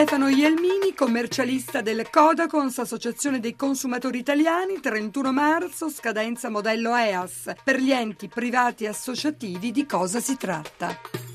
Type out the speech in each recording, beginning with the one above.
Stefano Ielmini, commercialista del Codacons, Associazione dei Consumatori Italiani, 31 marzo, scadenza modello EAS. Per gli enti privati associativi di cosa si tratta?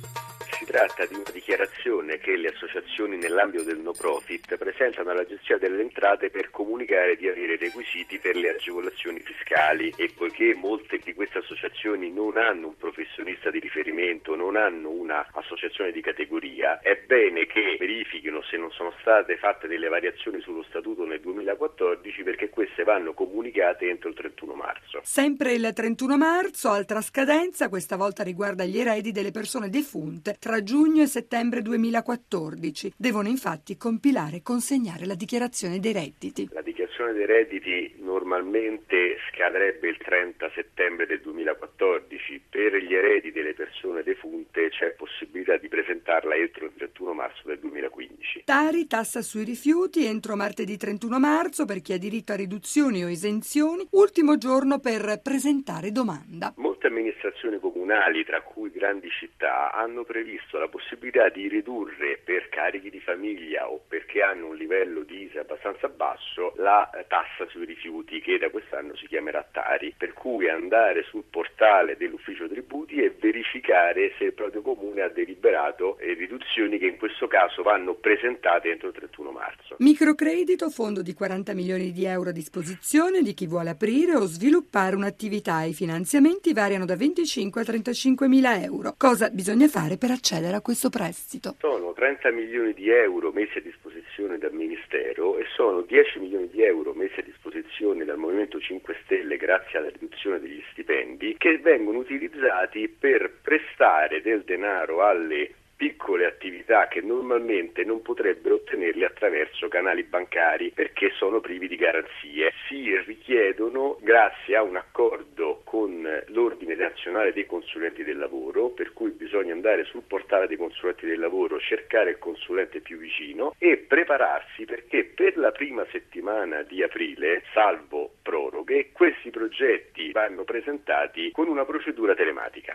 Tratta di una dichiarazione che le associazioni nell'ambito del no profit presentano alla gestione delle entrate per comunicare di avere requisiti per le agevolazioni fiscali e poiché molte di queste associazioni non hanno un professionista di riferimento, non hanno un'associazione di categoria, è bene che verifichino se non sono state fatte delle variazioni sullo statuto nel 2014 perché queste vanno comunicate entro il 31 marzo. Sempre il 31 marzo, altra scadenza, questa volta riguarda gli eredi delle persone defunte tra giugno e settembre 2014. Devono infatti compilare e consegnare la dichiarazione dei redditi. La dichiarazione dei redditi normalmente scadrebbe il 30 settembre del 2014. Per gli eredi delle persone defunte c'è possibilità di presentarla entro il 31 marzo del 2015. Tari tassa sui rifiuti entro martedì 31 marzo per chi ha diritto a riduzioni o esenzioni, ultimo giorno per presentare domanda. Molte amministrazioni comunali, tra cui grandi città, hanno previsto la possibilità di ridurre per carichi di famiglia o perché hanno un livello di ISE abbastanza basso la tassa sui rifiuti che da quest'anno si chiamerà Tari, per cui andare sul portale dell'ufficio tributi e verificare se il proprio comune ha deliberato riduzioni che in questo caso vanno presentate entro il 31 marzo. Microcredito, fondo di 40 milioni di euro a disposizione di chi vuole aprire o sviluppare un'attività. I finanziamenti variano da 25 a 35 mila euro. Cosa bisogna fare per accedere a questo prestito? Sono 30 milioni di euro messi a disposizione dal Ministero e sono 10 milioni di euro messi a disposizione dal Movimento 5 Stelle grazie alla riduzione degli stipendi che vengono utilizzati per prestare del denaro alle piccole attività che normalmente non potrebbero ottenerli attraverso canali bancari perché sono privi di garanzie. Si richiedono grazie a un accordo con l'Ordine Nazionale dei Consulenti del Lavoro, per cui bisogna andare sul portale dei consulenti del lavoro, cercare il consulente più vicino e prepararsi perché per la prima settimana di aprile, salvo proroghe, questi progetti vanno presentati con una procedura telematica.